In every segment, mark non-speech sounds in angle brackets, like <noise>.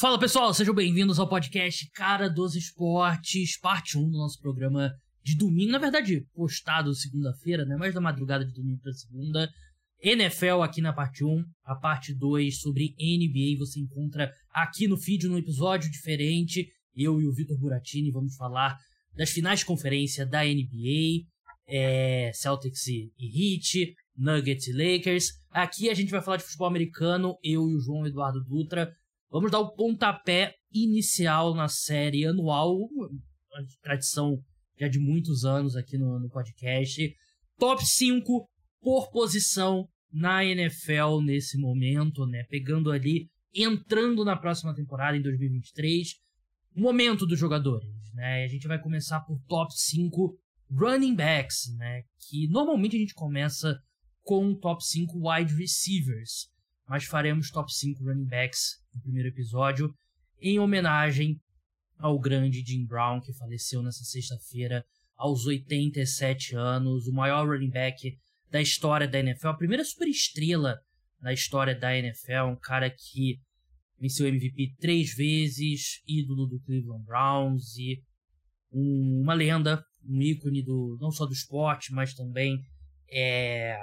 Fala pessoal, sejam bem-vindos ao podcast Cara dos Esportes, parte 1 do nosso programa de domingo. Na verdade, postado segunda-feira, né? Mais da madrugada de domingo para segunda. NFL aqui na parte 1, a parte 2 sobre NBA você encontra aqui no feed num episódio diferente. Eu e o Vitor Buratini vamos falar das finais de conferência da NBA, é, Celtics e Heat, Nuggets e Lakers. Aqui a gente vai falar de futebol americano, eu e o João Eduardo Dutra. Vamos dar o pontapé inicial na série anual, tradição já de muitos anos aqui no, no podcast. Top 5 por posição na NFL nesse momento, né? Pegando ali, entrando na próxima temporada em 2023. Momento dos jogadores, né? A gente vai começar por top 5 running backs, né? Que normalmente a gente começa com top 5 wide receivers, mas faremos top 5 running backs no primeiro episódio em homenagem ao grande Jim Brown que faleceu nessa sexta-feira aos 87 anos, o maior running back da história da NFL, a primeira superestrela na história da NFL, um cara que venceu MVP três vezes, ídolo do Cleveland Browns e um, uma lenda, um ícone do não só do esporte, mas também é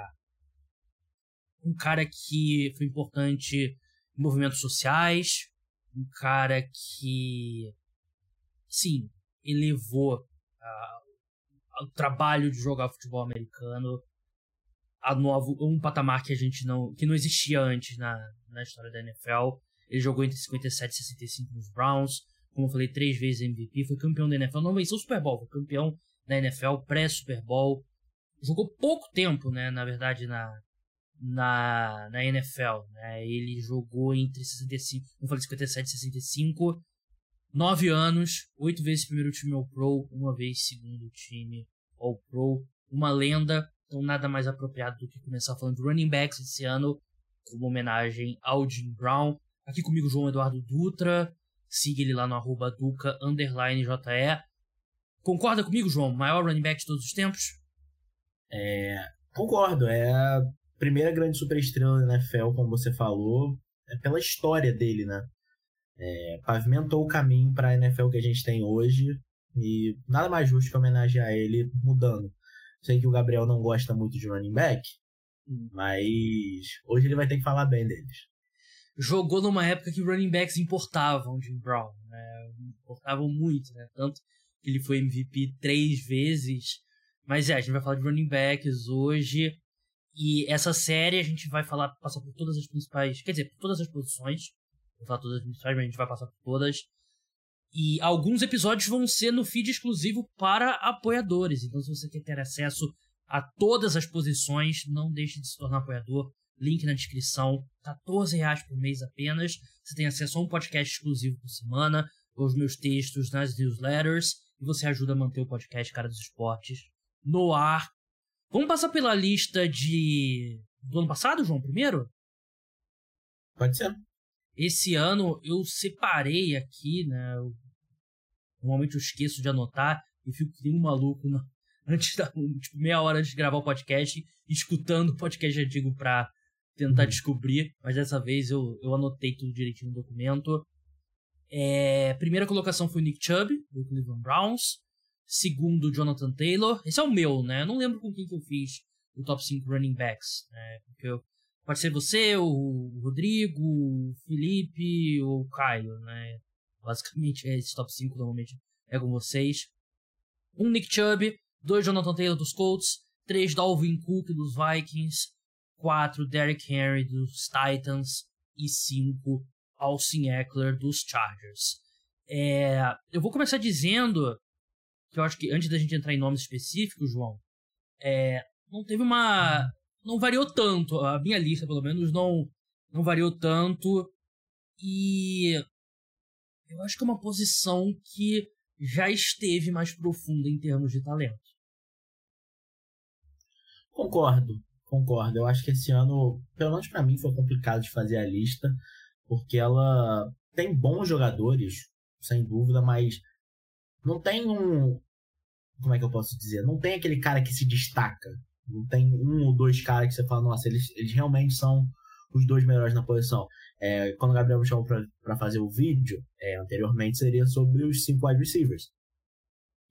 um cara que foi importante movimentos sociais, um cara que sim elevou uh, o trabalho de jogar futebol americano a novo, um patamar que a gente não que não existia antes na, na história da NFL. Ele jogou entre 57 e 65 nos Browns, como eu falei, três vezes MVP, foi campeão da NFL, não venceu o Super Bowl, foi campeão da NFL, pré-Super Bowl. Jogou pouco tempo, né, na verdade, na, na, na NFL. Né? Ele jogou entre 65, como falei, 57 e 65, nove anos, oito vezes primeiro time All-Pro, uma vez segundo time All-Pro, uma lenda então, nada mais apropriado do que começar falando de running backs esse ano, como homenagem ao Jim Brown. Aqui comigo, João Eduardo Dutra. Siga ele lá no arroba Duca, underline JE. Concorda comigo, João? Maior running back de todos os tempos? É, concordo. É primeira grande superestrela da NFL, como você falou. É pela história dele, né? É, pavimentou o caminho para a NFL que a gente tem hoje. E nada mais justo que homenagear ele mudando. Sei que o Gabriel não gosta muito de running back, hum. mas hoje ele vai ter que falar bem deles. Jogou numa época que running backs importavam Jim Brown, né? Importavam muito, né? Tanto que ele foi MVP três vezes. Mas é, a gente vai falar de running backs hoje. E essa série a gente vai falar, passar por todas as principais. Quer dizer, por todas as posições. Vou falar todas as principais, mas a gente vai passar por todas. E alguns episódios vão ser no feed exclusivo para apoiadores. Então, se você quer ter acesso a todas as posições, não deixe de se tornar apoiador. Link na descrição. 14 reais por mês apenas. Você tem acesso a um podcast exclusivo por semana, os meus textos nas newsletters. E você ajuda a manter o podcast Cara dos Esportes no ar. Vamos passar pela lista de do ano passado, João, primeiro? Pode ser. Esse ano eu separei aqui, né? Eu, normalmente eu esqueço de anotar e fico que um maluco na, <laughs> antes da, tipo, meia hora antes de gravar o podcast, escutando o podcast antigo pra tentar uhum. descobrir, mas dessa vez eu, eu anotei tudo direitinho no documento. É, primeira colocação foi o Nick Chubb, do Cleveland Browns. Segundo, Jonathan Taylor. Esse é o meu, né? Eu não lembro com quem que eu fiz o top 5 running backs, né? Porque eu, Pode ser você, o Rodrigo, o Felipe ou o Caio, né? Basicamente, é esse top 5 normalmente é com vocês. Um Nick Chubb, dois Jonathan Taylor dos Colts, três Dalvin Cook dos Vikings, quatro Derrick Henry dos Titans e cinco Austin Eckler dos Chargers. É, eu vou começar dizendo que eu acho que antes da gente entrar em nomes específicos, João, é, não teve uma não variou tanto. A minha lista, pelo menos, não, não variou tanto. E eu acho que é uma posição que já esteve mais profunda em termos de talento. Concordo, concordo. Eu acho que esse ano, pelo menos para mim, foi complicado de fazer a lista, porque ela tem bons jogadores, sem dúvida, mas não tem um. Como é que eu posso dizer? Não tem aquele cara que se destaca. Não tem um ou dois caras que você fala, nossa, eles, eles realmente são os dois melhores na posição. É, quando o Gabriel me chamou para fazer o vídeo, é, anteriormente seria sobre os cinco wide receivers.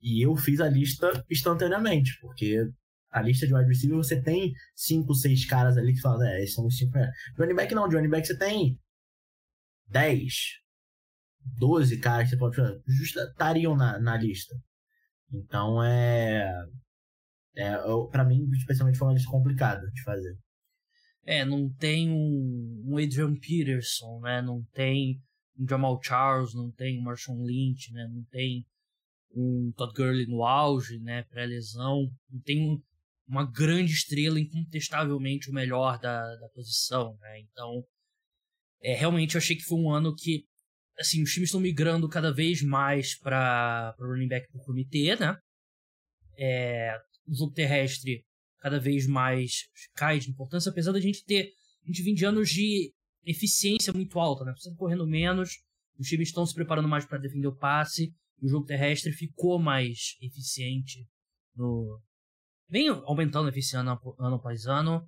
E eu fiz a lista instantaneamente, porque a lista de wide receiver você tem cinco, seis caras ali que falam, é, esses são os cinco. Running back não, de running back você tem 10, 12 caras que pode estariam na, na lista. Então é. é para mim, especialmente, foi uma lista complicada de fazer. É, não tem um, um Adrian Peterson, né? Não tem um Jamal Charles, não tem um Marshawn Lynch, né? Não tem um Todd Gurley no auge, né? Pré-lesão. Não tem um, uma grande estrela, incontestavelmente o melhor da, da posição, né? Então, é, realmente eu achei que foi um ano que, assim, os times estão migrando cada vez mais para running back por comitê, né? É, o jogo terrestre cada vez mais cai de importância, apesar da gente ter, a gente vem de anos de eficiência muito alta, né? Correndo menos, os times estão se preparando mais para defender o passe, e o jogo terrestre ficou mais eficiente no, vem aumentando a eficiência ano após ano.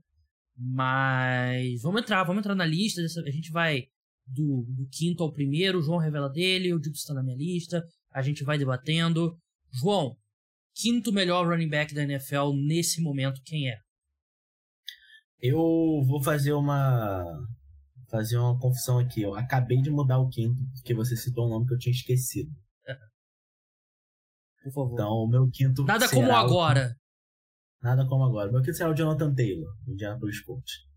Mas vamos entrar, vamos entrar na lista. A gente vai do, do quinto ao primeiro. O João revela dele, o Dito está na minha lista. A gente vai debatendo. João, quinto melhor running back da NFL nesse momento, quem é? Eu vou fazer uma fazer uma confissão aqui. Eu acabei de mudar o quinto porque você citou um nome que eu tinha esquecido. Por favor. Então, o meu quinto. Nada como agora. Nada como agora. Meu quinto será o Jonathan Taylor, do Indianapolis Colts.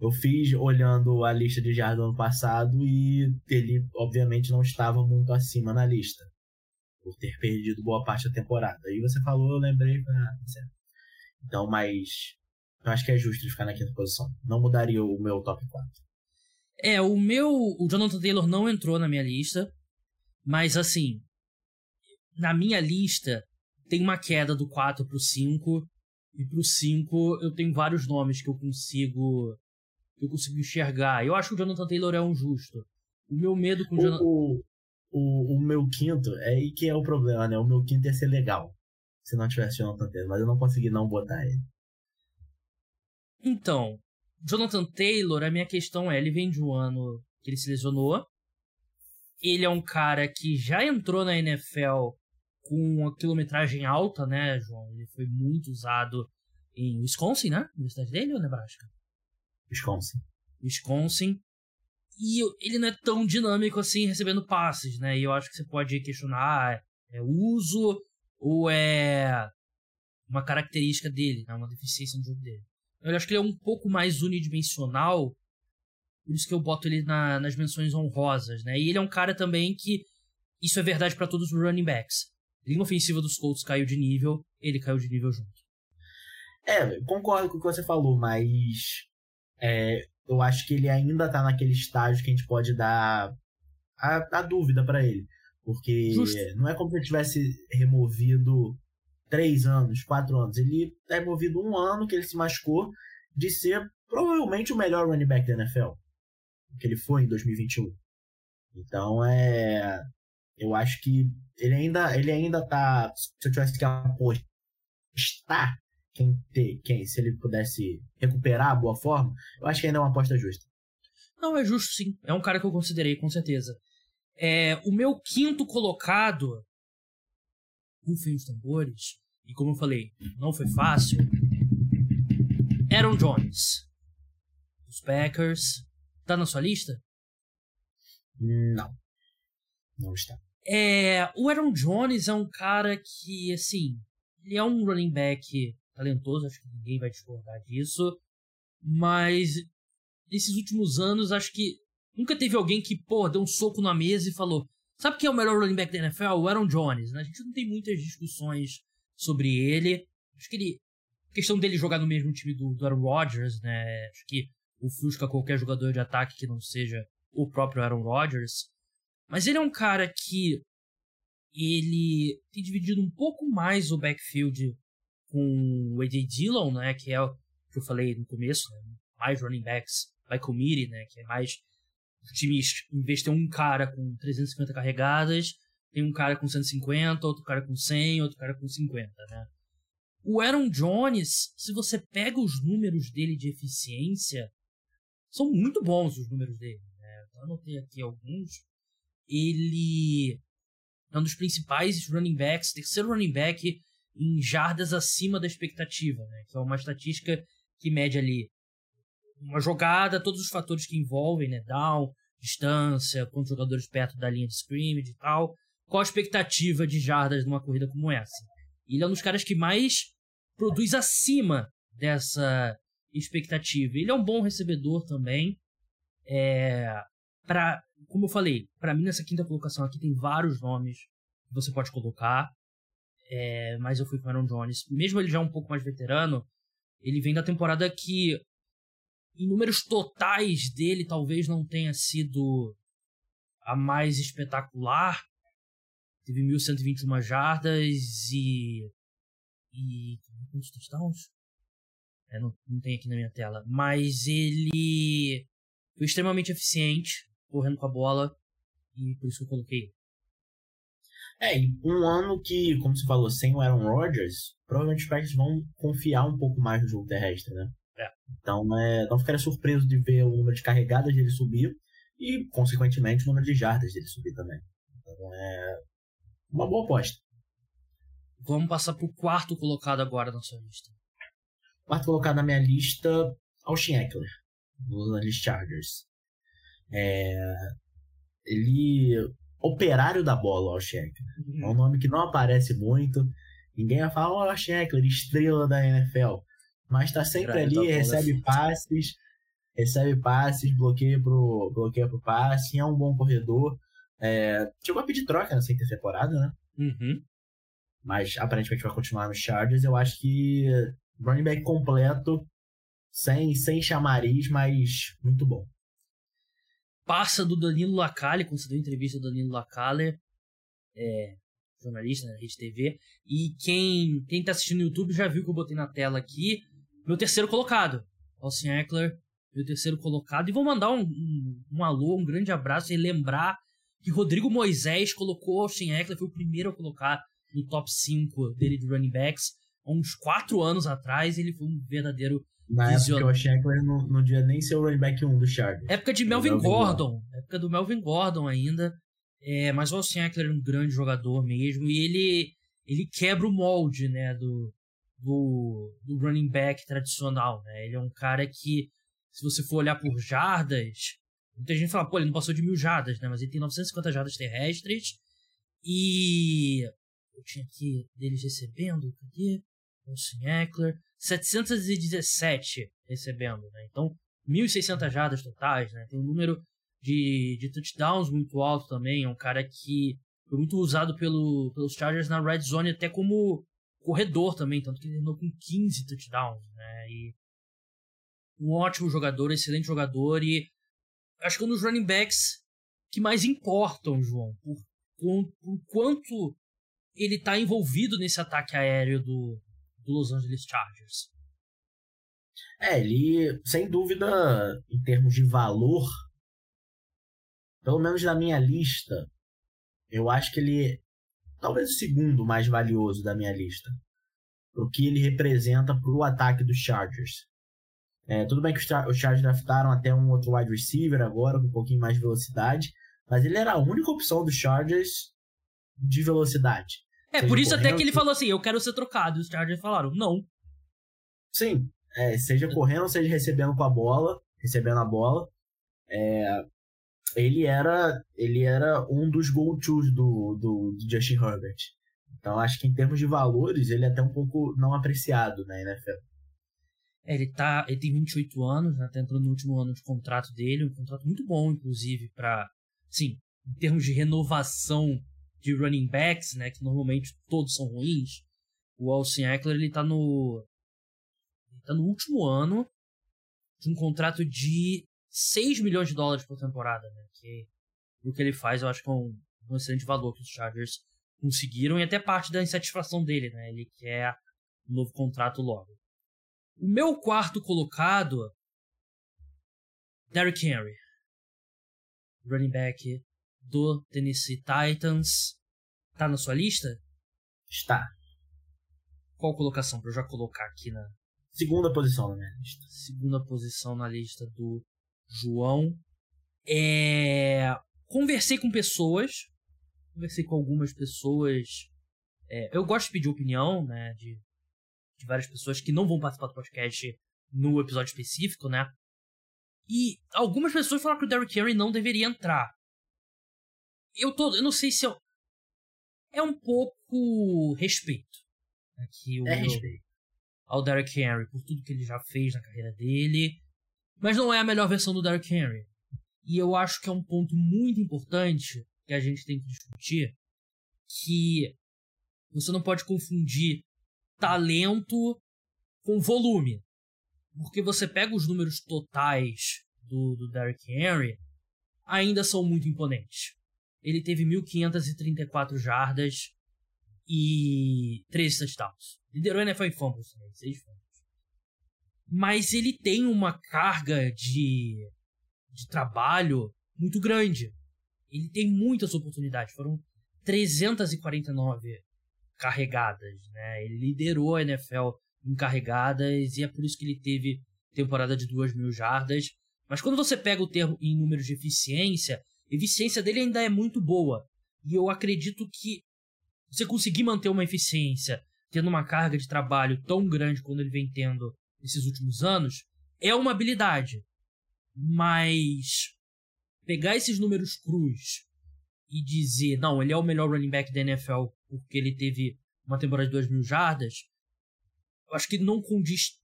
Eu fiz olhando a lista de jardas do ano passado e ele, obviamente, não estava muito acima na lista. Por ter perdido boa parte da temporada. Aí você falou, eu lembrei. Ah, certo. Então, mas. Eu acho que é justo ele ficar na quinta posição. Não mudaria o meu top 4. É, o meu. O Jonathan Taylor não entrou na minha lista. Mas assim. Na minha lista, tem uma queda do 4 pro 5. E pro 5 eu tenho vários nomes que eu consigo. Que eu consigo enxergar. Eu acho que o Jonathan Taylor é um justo. O meu medo com o, o Jonathan. O, o, o, meu quinto, é aí que é o problema, né? O meu quinto ia ser legal. Se não tivesse Jonathan Taylor, mas eu não consegui não botar ele. Então, Jonathan Taylor, a minha questão é, ele vem de um ano que ele se lesionou. Ele é um cara que já entrou na NFL com uma quilometragem alta, né, João? Ele foi muito usado em Wisconsin, né? Universidade dele ou Nebraska? Wisconsin. Wisconsin. E ele não é tão dinâmico assim recebendo passes, né? E eu acho que você pode questionar ah, é uso ou é uma característica dele, né? uma deficiência no jogo dele. Eu acho que ele é um pouco mais unidimensional, por isso que eu boto ele na, nas menções honrosas, né? E ele é um cara também que isso é verdade para todos os running backs linha ofensiva dos Colts caiu de nível, ele caiu de nível junto. É, concordo com o que você falou, mas é, eu acho que ele ainda tá naquele estágio que a gente pode dar a, a dúvida para ele. Porque Justo. não é como se ele tivesse removido três anos, quatro anos. Ele é removido um ano que ele se machucou de ser provavelmente o melhor running back da NFL. Que ele foi em 2021. Então é. Eu acho que ele ainda, ele ainda tá. Se eu tivesse que apostar quem, ter, quem, se ele pudesse recuperar a boa forma, eu acho que ainda é uma aposta justa. Não, é justo sim. É um cara que eu considerei, com certeza. É, o meu quinto colocado. Rufem os tambores. E como eu falei, não foi fácil. Aaron Jones. Os Packers. Tá na sua lista? Não. Não está. É, o Aaron Jones é um cara que, assim, ele é um running back talentoso, acho que ninguém vai discordar disso, mas nesses últimos anos, acho que nunca teve alguém que, pô, deu um soco na mesa e falou: sabe quem é o melhor running back da NFL? O Aaron Jones, né? A gente não tem muitas discussões sobre ele. Acho que ele. A questão dele jogar no mesmo time do, do Aaron Rodgers, né? Acho que ofusca qualquer jogador de ataque que não seja o próprio Aaron Rodgers. Mas ele é um cara que ele tem dividido um pouco mais o backfield com o AJ Dillon, né, que é o que eu falei no começo, né, mais running backs by committee, né, que é mais o time em vez de ter um cara com 350 carregadas, tem um cara com 150, outro cara com 100, outro cara com 50, né? O Aaron Jones, se você pega os números dele de eficiência, são muito bons os números dele. Né? Eu anotei aqui alguns. Ele é um dos principais running backs, terceiro running back em jardas acima da expectativa, né? que é uma estatística que mede ali uma jogada, todos os fatores que envolvem, né? Down, distância, quantos jogadores perto da linha de scrimmage e tal. Qual a expectativa de jardas numa corrida como essa? Ele é um dos caras que mais produz acima dessa expectativa. Ele é um bom recebedor também. É, pra, como eu falei, para mim nessa quinta colocação aqui tem vários nomes que você pode colocar. É, mas eu fui com Aaron Jones. Mesmo ele já um pouco mais veterano, ele vem da temporada que, em números totais dele, talvez não tenha sido a mais espetacular. Teve 1.121 jardas e. E. Quantos touchdowns? É, não, não tem aqui na minha tela. Mas ele foi extremamente eficiente correndo com a bola e por isso que eu coloquei. É, e um ano que, como você falou, sem o Aaron Rodgers, provavelmente os Packers vão confiar um pouco mais no jogo terrestre, né? É. Então, é, não ficaria surpreso de ver o número de carregadas dele subir e, consequentemente, o número de jardas dele subir também. Então, é uma boa aposta. Vamos passar pro quarto colocado agora na sua lista. Quarto colocado na minha lista, Austin Eckler, dos Angeles Chargers. É, ele operário da bola, Austin Eckler. Uhum. É um nome que não aparece muito. Ninguém vai falar, ó, oh, Austin Eckler, estrela da NFL. Mas tá sempre ali, recebe passes, recebe passes, bloqueia pro, bloqueia pro passe, é um bom corredor. É, chegou a pedir troca nessa intertemporada, né? Uhum. Mas aparentemente vai continuar no Chargers. Eu acho que running back completo, sem, sem chamariz, mas muito bom. Passa do Danilo Lacalle, quando você deu entrevista do Danilo Lacalle, é, jornalista na Rede TV. E quem, quem tá assistindo no YouTube já viu que eu botei na tela aqui meu terceiro colocado. Austin Eckler, meu terceiro colocado. E vou mandar um, um, um alô, um grande abraço e lembrar que Rodrigo Moisés colocou Austin Eckler, foi o primeiro a colocar no top 5 dele de running backs. Uns 4 anos atrás, ele foi um verdadeiro na época, o Austin Eckler não, não devia nem ser o running back 1 do Chargers. Época de Melvin, Melvin Gordon. Gordon. Época do Melvin Gordon ainda. É, mas o Austin Eckler é um grande jogador mesmo. E ele, ele quebra o molde, né, do, do, do running back tradicional, né? Ele é um cara que, se você for olhar por jardas, muita gente fala, pô, ele não passou de mil jardas, né? Mas ele tem 950 jardas terrestres. E eu tinha aqui deles recebendo, cadê? Austin Eckler. 717 recebendo, né? Então, 1.600 jardas totais, né? Tem um número de, de touchdowns muito alto também. É um cara que foi muito usado pelo, pelos Chargers na red zone até como corredor também, tanto que ele terminou com 15 touchdowns, né? E um ótimo jogador, excelente jogador e acho que é um dos running backs que mais importam, João, por, por, por quanto ele está envolvido nesse ataque aéreo do, do Los Angeles Chargers. É, ele, sem dúvida, em termos de valor, pelo menos na minha lista, eu acho que ele talvez o segundo mais valioso da minha lista. O que ele representa para o ataque dos Chargers. É, tudo bem que os, os Chargers draftaram até um outro wide receiver agora, com um pouquinho mais de velocidade, mas ele era a única opção dos Chargers de velocidade. É, por isso até que ele falou assim, eu quero ser trocado. Os Chargers falaram, não. Sim, é, seja correndo, seja recebendo com a bola, recebendo a bola. É, ele era ele era um dos go-tos do, do, do, Justin Herbert. Então acho que em termos de valores ele é até um pouco não apreciado na NFL. É, ele, tá, ele tem 28 anos, né, tá entrando no último ano de contrato dele, um contrato muito bom, inclusive, para sim, em termos de renovação de running backs, né, que normalmente todos são ruins, o Austin Eckler ele tá no ele tá no último ano de um contrato de 6 milhões de dólares por temporada, né, que o que ele faz eu acho que é um, um excelente valor que os Chargers conseguiram e até parte da insatisfação dele, né, ele quer um novo contrato logo. O meu quarto colocado Derrick Henry, running back do Tennessee Titans. Tá na sua lista? Está. Qual colocação para eu já colocar aqui na segunda posição na minha lista? Segunda posição na lista do João. É... Conversei com pessoas, conversei com algumas pessoas. É, eu gosto de pedir opinião, né, de, de várias pessoas que não vão participar do podcast no episódio específico, né? E algumas pessoas falaram que o Derrick Henry não deveria entrar. Eu tô, eu não sei se eu, é um pouco respeito. Aqui o é respeito. Ao Derrick Henry, por tudo que ele já fez na carreira dele. Mas não é a melhor versão do Derrick Henry. E eu acho que é um ponto muito importante que a gente tem que discutir. Que você não pode confundir talento com volume. Porque você pega os números totais do, do Derrick Henry, ainda são muito imponentes. Ele teve 1.534 jardas e 13 touchdowns. Liderou a NFL em fumbles também, 6 fumbles. Mas ele tem uma carga de, de trabalho muito grande. Ele tem muitas oportunidades. Foram 349 carregadas, né? Ele liderou a NFL em carregadas e é por isso que ele teve temporada de 2 mil jardas. Mas quando você pega o termo em números de eficiência, eficiência dele ainda é muito boa. E eu acredito que você conseguir manter uma eficiência tendo uma carga de trabalho tão grande quando ele vem tendo nesses últimos anos é uma habilidade. Mas pegar esses números crus e dizer, não, ele é o melhor running back da NFL porque ele teve uma temporada de 2 mil jardas, eu acho que não condiz.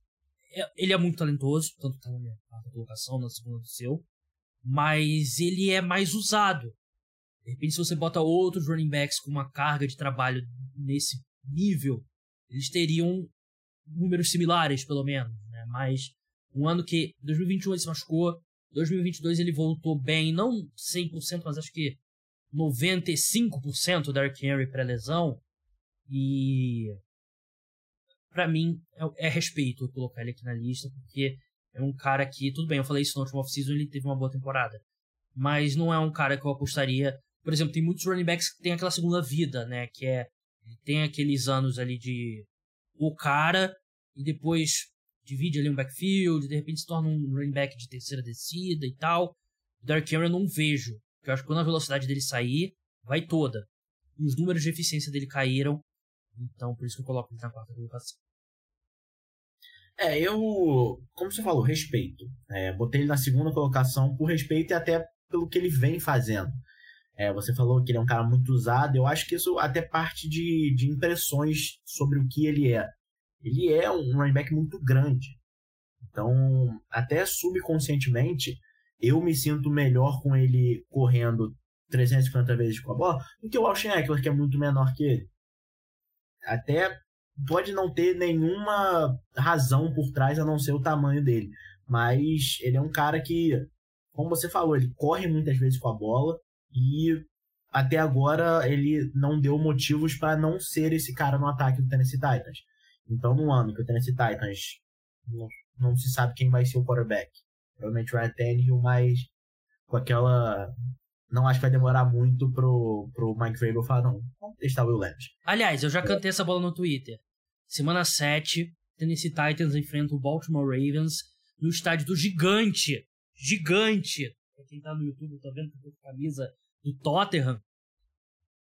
É, ele é muito talentoso, tanto tá na minha colocação, na segunda do seu mas ele é mais usado. De repente, se você bota outros running backs com uma carga de trabalho nesse nível, eles teriam números similares, pelo menos. Né? Mas um ano que 2021 ele se machucou, 2022 ele voltou bem, não 100%, mas acho que 95% da Derrick Henry pré-lesão. E para mim é, é respeito colocar ele aqui na lista, porque é um cara que, tudo bem, eu falei isso no último off-season, ele teve uma boa temporada. Mas não é um cara que eu apostaria. Por exemplo, tem muitos running backs que tem aquela segunda vida, né? Que é. Tem aqueles anos ali de. O cara, e depois divide ali um backfield, de repente se torna um running back de terceira descida e tal. O Derrick Henry eu não vejo. Eu acho que quando a velocidade dele sair, vai toda. E os números de eficiência dele caíram. Então, por isso que eu coloco ele na quarta colocação. É, eu, como você falou, respeito. É, botei ele na segunda colocação por respeito e até pelo que ele vem fazendo. É, você falou que ele é um cara muito usado, eu acho que isso até parte de, de impressões sobre o que ele é. Ele é um running back muito grande. Então, até subconscientemente, eu me sinto melhor com ele correndo 350 vezes com a bola do que o Alshon Eckler, que é muito menor que ele. Até pode não ter nenhuma razão por trás a não ser o tamanho dele. Mas ele é um cara que, como você falou, ele corre muitas vezes com a bola e até agora ele não deu motivos para não ser esse cara no ataque do Tennessee Titans. Então, no ano que o Tennessee Titans não, não se sabe quem vai ser o quarterback, provavelmente o Ryan Tannehill, mas com aquela não acho que vai demorar muito pro, pro Mike Vrabel falar, não, vamos testar o Will Levis. Aliás, eu já cantei essa bola no Twitter. Semana 7, Tennessee Titans enfrenta o Baltimore Ravens no estádio do Gigante. Gigante! Pra quem tá no YouTube, tá vendo que eu tô com a camisa do Tottenham.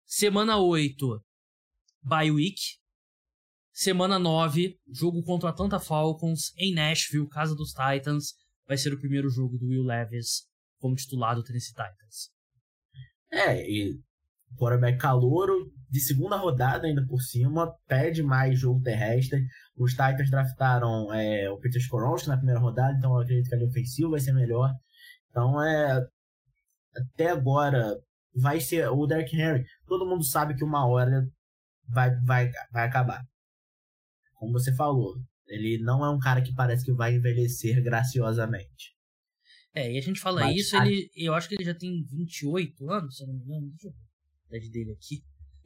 Semana 8, bye week. Semana 9, jogo contra a Atlanta Falcons em Nashville, casa dos Titans. Vai ser o primeiro jogo do Will Levis como titular do Tennessee Titans. É, e quarterback calouro, de segunda rodada ainda por cima, pede mais jogo terrestre. Os Titans draftaram é, o Peter Skoronski na primeira rodada, então eu acredito que ali ofensivo vai ser melhor. Então é. Até agora vai ser o Derrick Henry. Todo mundo sabe que uma hora vai, vai, vai acabar. Como você falou, ele não é um cara que parece que vai envelhecer graciosamente. É, e a gente fala Mas, isso, ele, eu acho que ele já tem 28 anos, se eu não me engano. Deixa eu ver a idade dele aqui.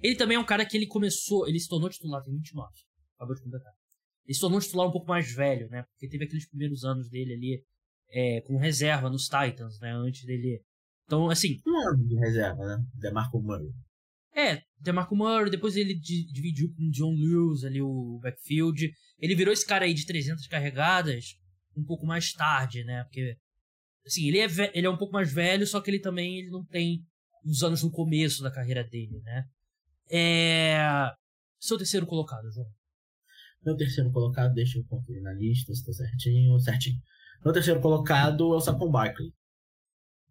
Ele também é um cara que ele começou, ele se tornou titular, tem 29. Acabou de completar. Ele se tornou titular um pouco mais velho, né? Porque teve aqueles primeiros anos dele ali é, com reserva nos Titans, né? Antes dele. Então, assim. Um ano de reserva, né? DeMarco Murray. É, DeMarco Murray, depois ele dividiu com o John Lewis ali o backfield. Ele virou esse cara aí de 300 carregadas um pouco mais tarde, né? Porque Assim, ele é, ele é um pouco mais velho, só que ele também ele não tem os anos no começo da carreira dele, né? É... Seu terceiro colocado, João. Meu terceiro colocado, deixa eu conferir na lista se tá certinho. Certinho. Meu terceiro colocado é o Saquon Barkley.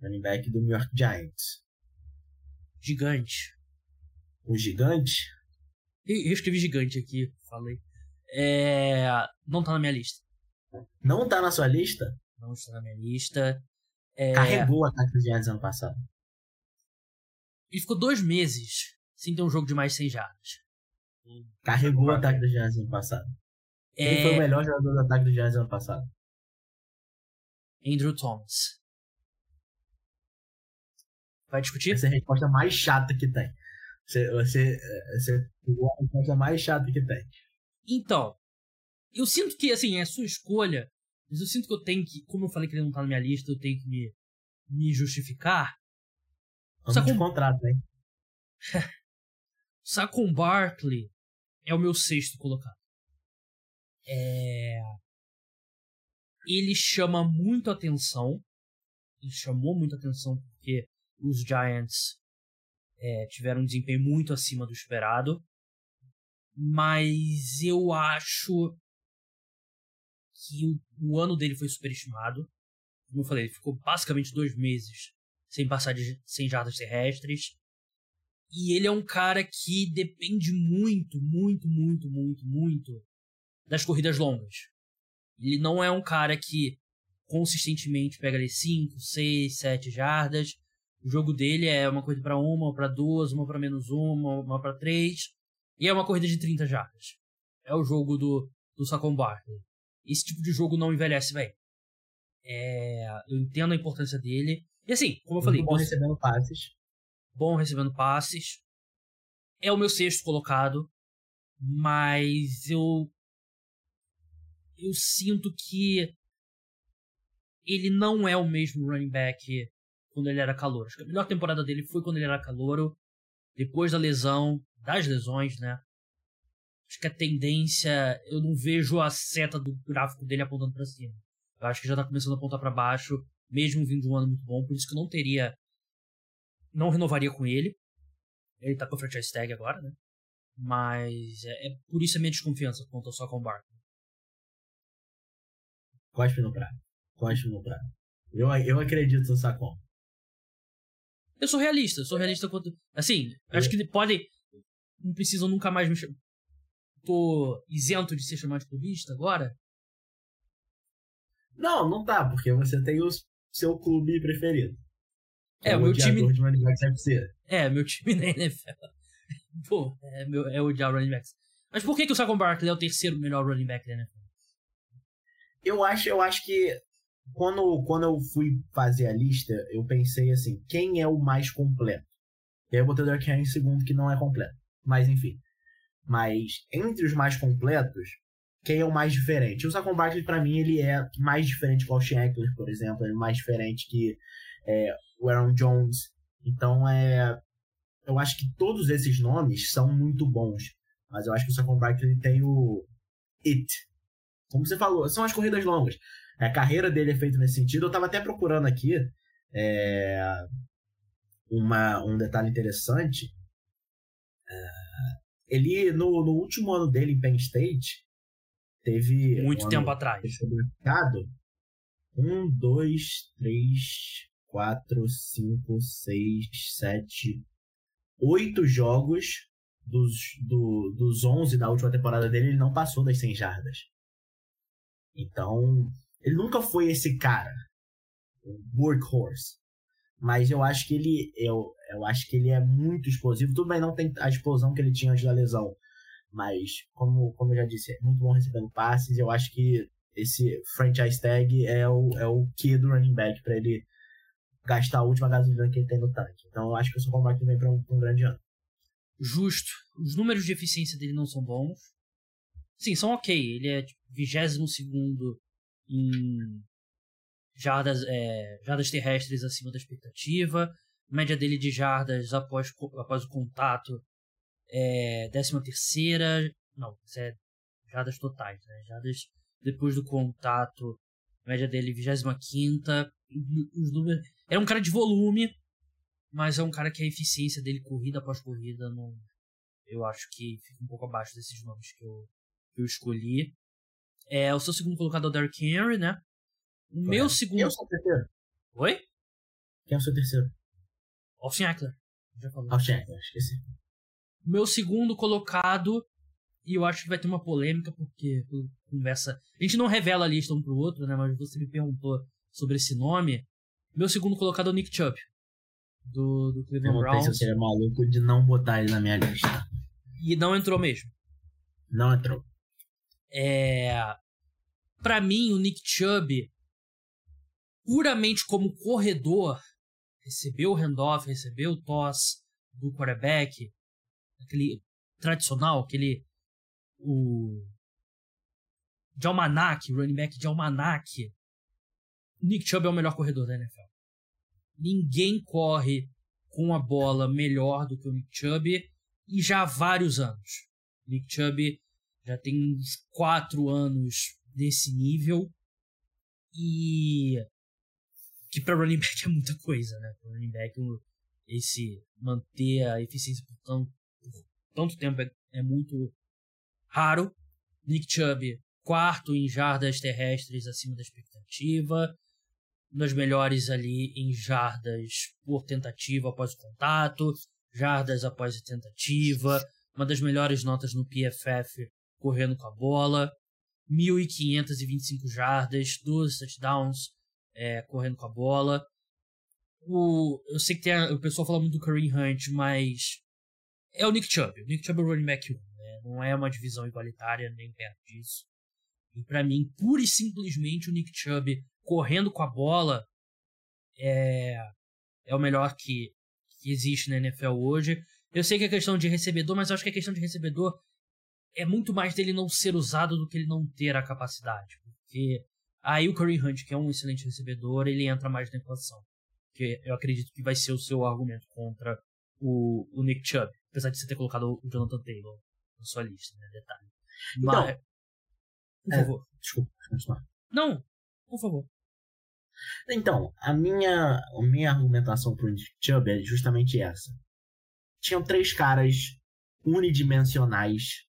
Running back do New York Giants. Gigante. O gigante? Eu escrevi gigante aqui, falei. É... Não tá na minha lista. Não tá na sua lista? Não está na minha lista. É... Carregou o ataque dos Giants ano passado. Ele ficou dois meses sem ter um jogo de mais 100 jardas. Carregou o ataque dos Giants ano passado. É... Quem foi o melhor jogador do ataque dos Giants ano passado? Andrew Thomas. Vai discutir? Essa é a resposta mais chata que tem. Você, você, você a resposta mais chata que tem. Então, eu sinto que, assim, é sua escolha, mas eu sinto que eu tenho que, como eu falei que ele não tá na minha lista, eu tenho que me, me justificar. Vamos de contrato, hein? <laughs> Saquon Barkley é o meu sexto colocado. É... Ele chama muito atenção. Ele chamou muita atenção porque os Giants é, tiveram um desempenho muito acima do esperado. Mas eu acho que o, o ano dele foi superestimado. Como eu falei, ele ficou basicamente dois meses sem passar de 100 jardas terrestres. E ele é um cara que depende muito, muito, muito, muito, muito das corridas longas. Ele não é um cara que consistentemente pega ali 5, 6, 7 jardas. O jogo dele é uma corrida para uma, para duas, uma para menos uma, uma para três. E é uma corrida de 30 jardas. É o jogo do, do Saquon Barkley. Esse tipo de jogo não envelhece bem. É, eu entendo a importância dele. E assim, como eu falei. Bom recebendo passes. Bom recebendo passes. É o meu sexto colocado. Mas eu. Eu sinto que. Ele não é o mesmo running back quando ele era calor. Acho que a melhor temporada dele foi quando ele era calouro. Depois da lesão, das lesões, né? Acho que a tendência. Eu não vejo a seta do gráfico dele apontando para cima. Eu acho que já tá começando a apontar para baixo, mesmo vindo de um ano muito bom. Por isso que eu não teria. Não renovaria com ele. Ele tá com a franchise tag agora, né? Mas é, é por isso a minha desconfiança quanto ao só com o Barco. Cospe no prato. Cospe no prato. Eu, eu acredito no Sacon. Eu sou realista, eu sou realista quanto. Assim, acho que podem. Não precisam nunca mais me chamar. Tô isento de ser chamado de clubista agora? Não, não tá, porque você tem o seu clube preferido. É, é o meu time. De running backs É, meu time na NFL. <laughs> Pô, é, meu, é odiar running backs. Mas por que, que o Saquon Barkley é o terceiro melhor running back da NFL? Eu acho, eu acho que quando, quando eu fui fazer a lista, eu pensei assim, quem é o mais completo? E aí eu botei o Derrick Henry em segundo, que não é completo. Mas enfim. Mas entre os mais completos, quem é o mais diferente? O Saquon Barkley, pra mim, ele é mais diferente que o Austin Eckler, por exemplo. Ele é mais diferente que é, o Aaron Jones. Então, é, eu acho que todos esses nomes são muito bons. Mas eu acho que o Saquon Barkley tem o it. Como você falou, são as corridas longas. A carreira dele é feita nesse sentido. Eu estava até procurando aqui é, uma, um detalhe interessante. É, ele, no, no último ano dele em Penn State, teve. Muito um tempo atrás. Um, dois, três, quatro, cinco, seis, sete, oito jogos dos, do, dos 11 da última temporada dele, ele não passou das 100 jardas. Então, ele nunca foi esse cara, workhorse. Mas eu acho que ele eu, eu acho que ele é muito explosivo. Tudo bem, não tem a explosão que ele tinha antes da lesão. Mas, como, como eu já disse, é muito bom recebendo passes. Eu acho que esse franchise tag é o, é o que do running back para ele gastar a última gasolina que ele tem no tanque. Então eu acho que o São Paulo vem para um, um grande ano. Justo. Os números de eficiência dele não são bons. Sim, são ok. Ele é tipo, 22 segundo em jardas, é, jardas terrestres acima da expectativa. A média dele de jardas após, após o contato é 13 terceira. Não, isso é jardas totais, né? Jardas depois do contato média dele 25 os números é um cara de volume mas é um cara que a eficiência dele corrida após corrida não eu acho que fica um pouco abaixo desses nomes que eu, que eu escolhi. É o seu segundo colocado é o Derrick Henry né? O meu segundo quem é o seu terceiro? Oi? Quem é o seu terceiro? Austin Eckler. Já falou. Austin Eckler esqueci. Meu segundo colocado e eu acho que vai ter uma polêmica, porque conversa. A gente não revela a lista um pro outro, né? Mas você me perguntou sobre esse nome. Meu segundo colocado é o Nick Chubb. Do, do Cleveland Browns. Eu seria maluco de não botar ele na minha lista. E não entrou mesmo. Não entrou. É. Pra mim, o Nick Chubb, puramente como corredor, recebeu o handoff, recebeu o toss do quarterback, aquele tradicional, aquele o de almanac, running back de almanac, Nick Chubb é o melhor corredor da NFL. Ninguém corre com a bola melhor do que o Nick Chubb e já há vários anos. Nick Chubb já tem uns quatro anos nesse nível e que para running back <laughs> é muita coisa, né? Para running back esse manter a eficiência por tanto, por tanto tempo é, é muito raro. Nick Chubb, quarto em jardas terrestres acima da expectativa. Um dos melhores ali em jardas por tentativa após o contato, jardas após a tentativa. Uma das melhores notas no PFF correndo com a bola. 1.525 jardas, 12 touchdowns é, correndo com a bola. O, eu sei que tem a, o pessoal fala muito do Kareem Hunt, mas é o Nick Chubb. O Nick Chubb é o running back 1. Não é uma divisão igualitária nem perto disso. E para mim, pura e simplesmente o Nick Chubb correndo com a bola é, é o melhor que, que existe na NFL hoje. Eu sei que é questão de recebedor, mas eu acho que a questão de recebedor é muito mais dele não ser usado do que ele não ter a capacidade. Porque aí o Curry Hunt, que é um excelente recebedor, ele entra mais na equação. Que eu acredito que vai ser o seu argumento contra o, o Nick Chubb. Apesar de você ter colocado o Jonathan Taylor na sua lista, né? Detalhe. Mas. Então, por é, favor. Desculpa, continuar. Não, por favor. Então, a minha, a minha argumentação pro Chubb é justamente essa. Tinham três caras unidimensionais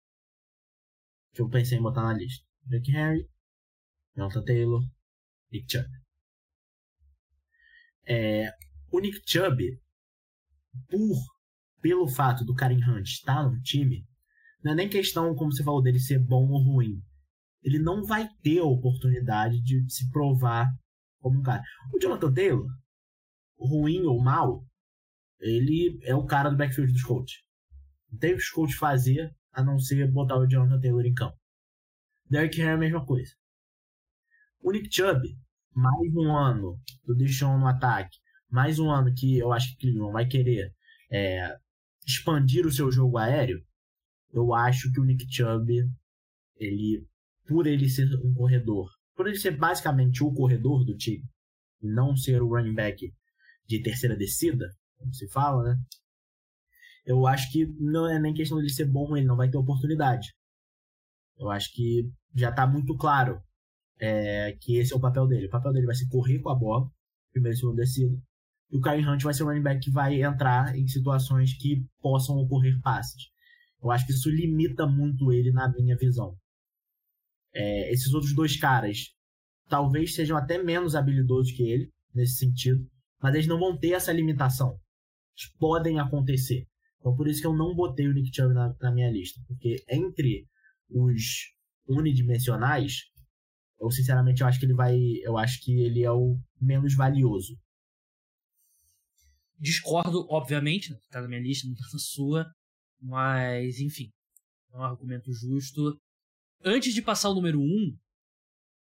que eu pensei em botar na lista. Rick Henry, Jonathan Taylor, Nick Chubb. É, o Nick Chubb, por, pelo fato do Karen Hunt estar no time, não é nem questão, como você falou, dele ser bom ou ruim. Ele não vai ter a oportunidade de se provar como um cara. O Jonathan Taylor, ruim ou mal, ele é o cara do backfield dos coaches. Não tem o que os coaches fazer a não ser botar o Jonathan Taylor em campo. Derrick Henry é a mesma coisa. O Nick Chubb, mais um ano do Deshaun no ataque, mais um ano que eu acho que Cleveland vai querer é, expandir o seu jogo aéreo, eu acho que o Nick Chubb, ele, por ele ser um corredor, por ele ser basicamente o corredor do time, não ser o running back de terceira descida, como se fala, né? Eu acho que não é nem questão dele ser bom, ele não vai ter oportunidade. Eu acho que já está muito claro é, que esse é o papel dele. O papel dele vai ser correr com a bola, primeiro e segundo descida. E o Kyle Hunt vai ser o running back que vai entrar em situações que possam ocorrer passes. Eu acho que isso limita muito ele na minha visão. É, esses outros dois caras talvez sejam até menos habilidosos que ele, nesse sentido, mas eles não vão ter essa limitação. Eles podem acontecer. Então por isso que eu não botei o Nick Chubb na, na minha lista. Porque entre os unidimensionais, eu sinceramente eu acho que ele vai. Eu acho que ele é o menos valioso. Discordo, obviamente, tá na minha lista, não tá na sua. Mas, enfim, é um argumento justo. Antes de passar o número 1, um,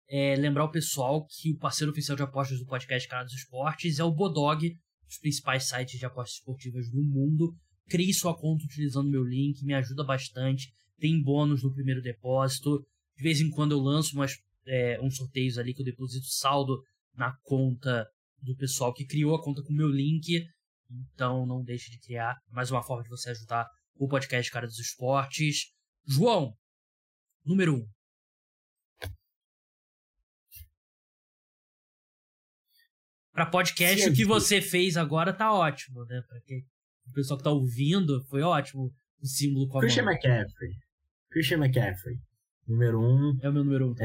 é lembrar o pessoal que o parceiro oficial de apostas do podcast Cara dos Esportes é o Bodog, dos principais sites de apostas esportivas do mundo. Crie sua conta utilizando meu link, me ajuda bastante. Tem bônus no primeiro depósito. De vez em quando eu lanço umas, é, uns sorteios ali que eu deposito saldo na conta do pessoal que criou a conta com meu link. Então não deixe de criar. Mais uma forma de você ajudar o podcast Cara dos Esportes. João, número 1. Um. Pra podcast, o que você fez agora tá ótimo, né? Pra quem, o pessoal que tá ouvindo, foi ótimo o símbolo com a Christian mão. McCaffrey. Christian McCaffrey. Número um. É o meu número um.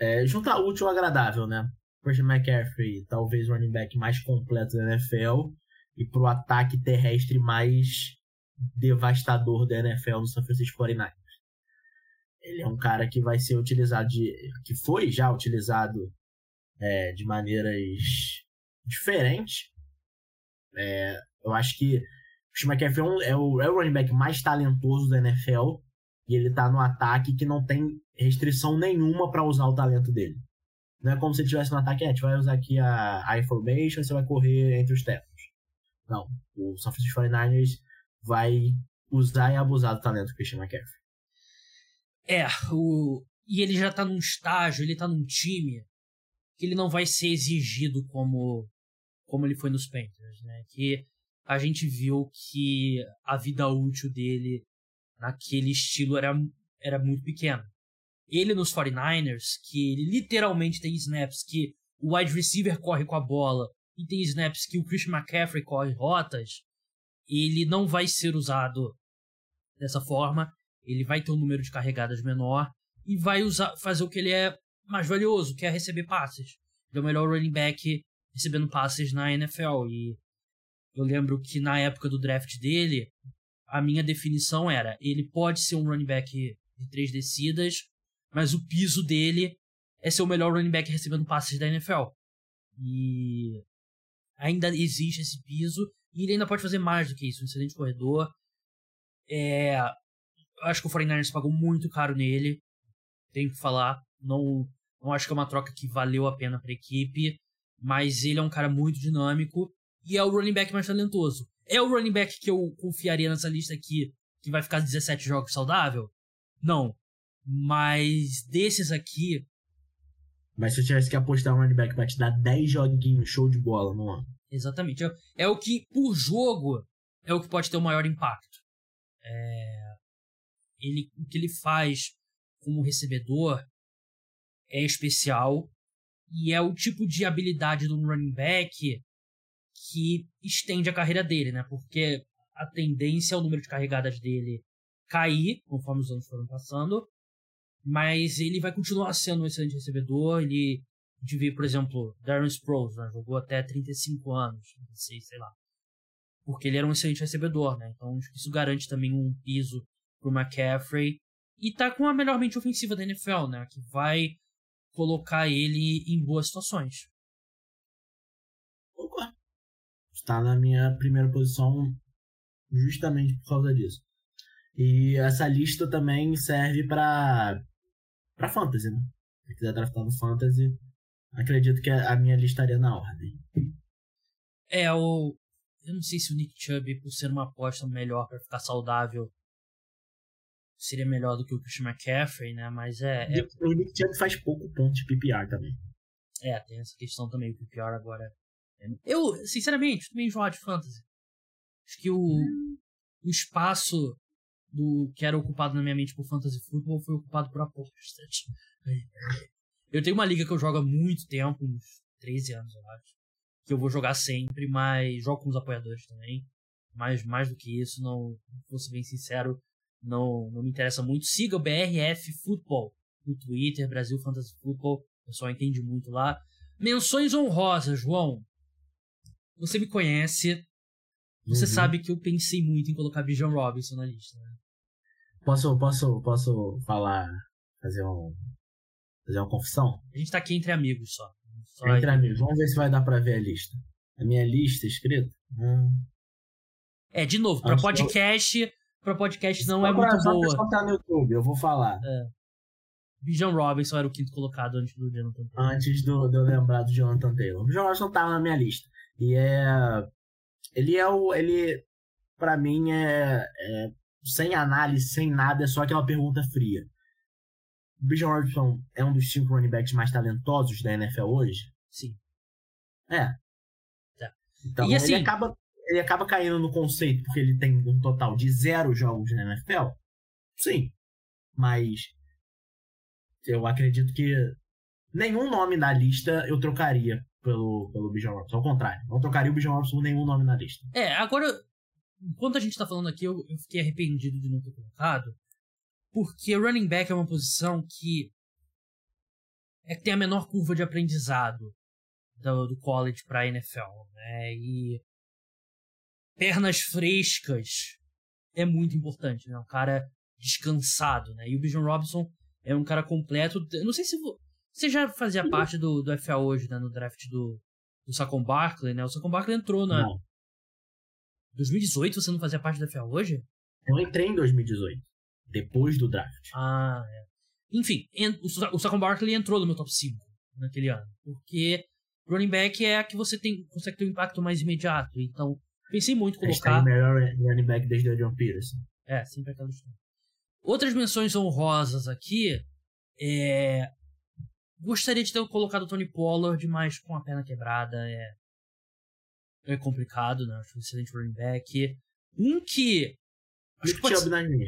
É, juntar útil ao agradável, né? Christian McCaffrey, talvez o running back mais completo da NFL. E pro ataque terrestre mais devastador da NFL no San Francisco 49ers. Ele é um cara que vai ser utilizado de. que foi já utilizado é, de maneiras diferentes. É, eu acho que o McCaffrey é, um- é o, é o running back mais talentoso da NFL. E ele tá no ataque que não tem restrição nenhuma para usar o talento dele. Não é como se tivesse no ataque, é, a gente vai usar aqui a, a information, você vai correr entre os tempos. Não. O San Francisco 49ers vai usar e abusar do talento do Christian McCaffrey. É, o... e ele já tá num estágio, ele tá num time que ele não vai ser exigido como, como ele foi nos Panthers, né? Que a gente viu que a vida útil dele naquele estilo era, era muito pequena. Ele nos 49ers, que ele literalmente tem snaps que o wide receiver corre com a bola e tem snaps que o Christian McCaffrey corre rotas, ele não vai ser usado dessa forma ele vai ter um número de carregadas menor e vai usar, fazer o que ele é mais valioso, que é receber passes. Ele é o melhor running back recebendo passes na NFL. E eu lembro que na época do draft dele, a minha definição era: ele pode ser um running back de três descidas, mas o piso dele é ser o melhor running back recebendo passes da NFL. E ainda existe esse piso e ele ainda pode fazer mais do que isso. Um excelente corredor. É, acho que o 49ers pagou muito caro nele. Tenho que falar. Não, não acho que é uma troca que valeu a pena para a equipe. Mas ele é um cara muito dinâmico. E é o running back mais talentoso. É o running back que eu confiaria nessa lista aqui, que vai ficar 17 jogos saudável? Não. Mas desses aqui, Mas se eu tivesse que apostar um running back pra te dar 10 joguinhos, show de bola no ano. Exatamente. É, é o que, por jogo, é o que pode ter o maior impacto. É, ele, o que ele faz como recebedor é especial e é o tipo de habilidade do running back que estende a carreira dele, né? Porque a tendência é o número de carregadas dele cair conforme os anos foram passando, mas ele vai continuar sendo um excelente recebedor. Ele de ver, por exemplo, Darren Sproles, né? jogou até 35 anos, 36, sei lá. Porque ele era um excelente recebedor, né? Então isso garante também um piso pro McCaffrey. E tá com a melhor mente ofensiva da NFL, né? Que vai colocar ele em boas situações. Está na minha primeira posição justamente por causa disso. E essa lista também serve para para fantasy, né? Se quiser draftar no fantasy, acredito que a minha lista estaria na ordem. É, o. Eu não sei se o Nick Chubb, por ser uma aposta melhor para ficar saudável, seria melhor do que o Christian McCaffrey, né? Mas é, é, O Nick Chubb faz pouco ponto de PPR também. é, tem essa questão também, o pior agora. é- Eu, sinceramente, também jogo de fantasy. Acho que o, o espaço do que era ocupado na minha mente por fantasy football foi ocupado por apostas. <laughs> Eu tenho uma liga que eu jogo há muito tempo, uns 13 anos, eu acho. Que eu vou jogar sempre, mas jogo com os apoiadores também. Mas mais do que isso, não, vou ser bem sincero, não, não me interessa muito. Siga o BRF Football no Twitter, Brasil Fantasy Football. O pessoal entende muito lá. Menções honrosas, João. Você me conhece. Você Uhum. sabe que eu pensei muito em colocar Bijan Robinson na lista. Né? Posso, posso, posso falar, fazer um, fazer uma confissão? A gente tá aqui entre amigos só. Só Entre amigos, vamos ver se vai dar pra ver a lista. A minha lista escrita? Hum. É, de novo, pra Acho que eu- podcast, pra podcast não é Só muito só boa. escutar no YouTube, eu vou falar. Bijan Robinson era o quinto colocado antes do Jonathan Taylor. Antes do, de eu lembrar do Jonathan Taylor. O Jonathan tava na minha lista. E é. Ele é o. Ele, pra mim, é, é. Sem análise, sem nada, é só aquela pergunta fria. O Bijan Robinson é um dos cinco running backs mais talentosos da NFL hoje? Sim. É. Tá. Então E assim- ele, acaba, ele acaba caindo no conceito porque ele tem um total de zero jogos na NFL? Sim. Mas eu acredito que nenhum nome na lista eu trocaria pelo, pelo Bijan Robinson. Ao contrário, não trocaria o Bijan Robinson por nenhum nome na lista. É, agora, enquanto a gente tá falando aqui, eu, eu fiquei arrependido de não ter colocado. Porque running back é uma posição que é que tem a menor curva de aprendizado do, do college para NFL, né? E pernas frescas é muito importante, né? Um cara descansado, né? E o Bijan Robinson é um cara completo. Eu não sei se você já fazia parte do, do FA hoje, né? No draft do, do Saquon Barkley, né? O Saquon Barkley entrou na. Não. 2018 você não fazia parte do FA hoje? Eu entrei em 2018, depois do draft. Ah, é. Enfim, o Saquon Barkley entrou no meu top 5 naquele ano. Porque running back é a que você tem, consegue ter um impacto mais imediato. Então, pensei muito em colocar. o melhor running back desde o John Peterson. É, sempre aquela história. Outras menções honrosas aqui. É... Gostaria de ter colocado o Tony Pollard, mas com a perna quebrada é. É complicado, né? Acho um excelente running back. Um que. Acho Nick que pode... Chubb na né?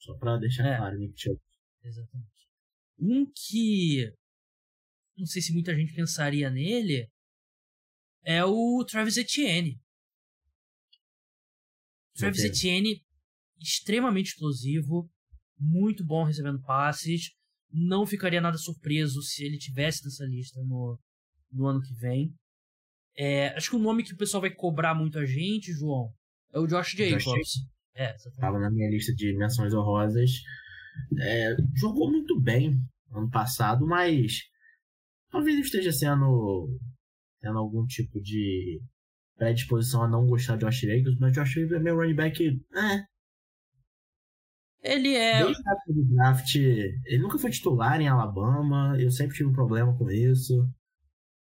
Só pra deixar é. claro, Nick Chubb. Exatamente. Um que não sei se muita gente pensaria nele é o Travis Etienne. Travis. Etienne, extremamente explosivo, muito bom recebendo passes. Não ficaria nada surpreso se ele tivesse nessa lista no, no ano que vem. É, acho que o nome que o pessoal vai cobrar muito a gente, João, é o Josh Jacobs. Josh é, Tava na minha lista de menções honrosas. É, jogou muito bem ano passado, mas talvez esteja sendo tendo algum tipo de predisposição a não gostar de Josh Jacobs, mas Josh Jacobs é meu running back. É. Ele é. Desde a época do draft, ele nunca foi titular em Alabama, eu sempre tive um problema com isso.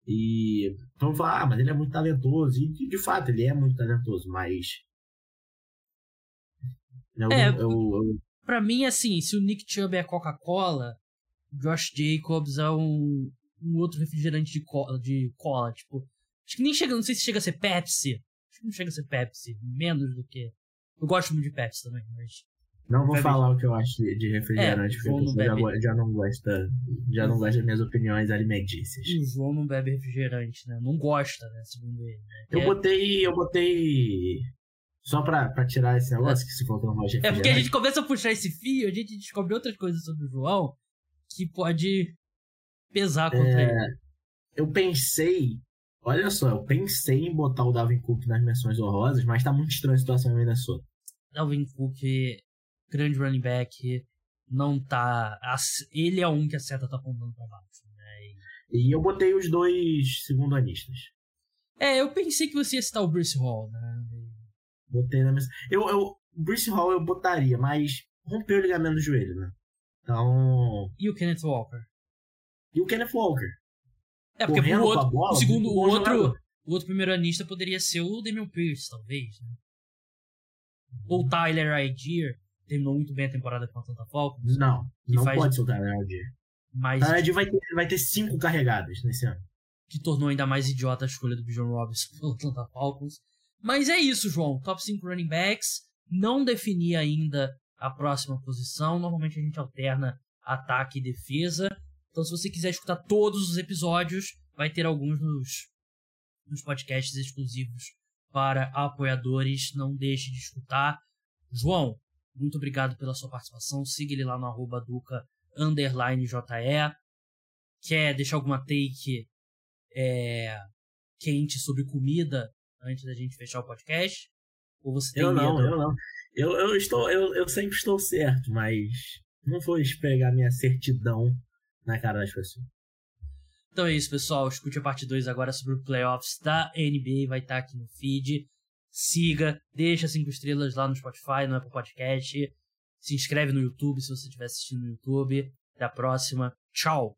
E então falar, ah, mas ele é muito talentoso. E de, de fato, ele é muito talentoso, mas. Eu, é, eu, eu, pra mim, assim, se o Nick Chubb é Coca-Cola, Josh Jacobs é um, um outro refrigerante de cola, de cola, tipo. Acho que nem chega, não sei se chega a ser Pepsi. Acho que não chega a ser Pepsi, menos do que. Eu gosto muito de Pepsi também, mas. Não vou falar o que eu acho de refrigerante, é, porque você já, já, não gosta. Já não gosta das minhas opiniões alimentícias. O João não bebe refrigerante, né? Não gosta, né? Segundo ele. Né? Eu é... botei. Eu botei. Só pra, pra tirar esse negócio, é. que se for não É porque a gente começa a puxar esse fio, a gente descobre outras coisas sobre o João que pode pesar contra é, ele. Eu pensei, olha só, eu pensei em botar o Dalvin Cook nas menções honrosas, mas tá muito estranha a situação em Minnesota. Dalvin Cook, grande running back, não tá. Ele é um que a seta tá apontando pra baixo. Né? E... e eu botei os dois segundo anistas. É, eu pensei que você ia citar o Bruce Hall, né? Botei na mesa. Eu, eu, Bruce Hall eu botaria, mas rompeu o ligamento do joelho, né? Então. E o Kenneth Walker? E o Kenneth Walker. É, porque o, outro, bola, o segundo, o outro, o outro primeiro anista poderia ser o Damian Pierce, talvez. Né? Ou Tyler Algier, terminou muito bem a temporada com a Atlanta Falcons. Não, não faz... pode ser o Algier. Mas, Algier vai ter, vai ter cinco carregadas nesse ano. Que tornou ainda mais idiota a escolha do Bijan Robinson pelo Atlanta Falcons. Mas é isso, João. Top 5 running backs. Não defini ainda a próxima posição. Normalmente a gente alterna ataque e defesa. Então, se você quiser escutar todos os episódios, vai ter alguns nos, nos podcasts exclusivos para apoiadores. Não deixe de escutar. João, muito obrigado pela sua participação. Siga ele lá no arroba Duca underline JE. Quer deixar alguma take é, quente sobre comida antes da gente fechar o podcast? Ou você tem eu não, medo? eu não. Eu, eu, estou, eu, eu sempre estou certo, mas não vou esfregar minha certidão na cara das pessoas. Então é isso, pessoal. Escute a parte 2 agora sobre o playoffs da NBA. Vai estar aqui no feed. Siga, deixa cinco estrelas lá no Spotify, no Apple Podcast. Se inscreve no YouTube se você estiver assistindo no YouTube. Até a próxima. Tchau!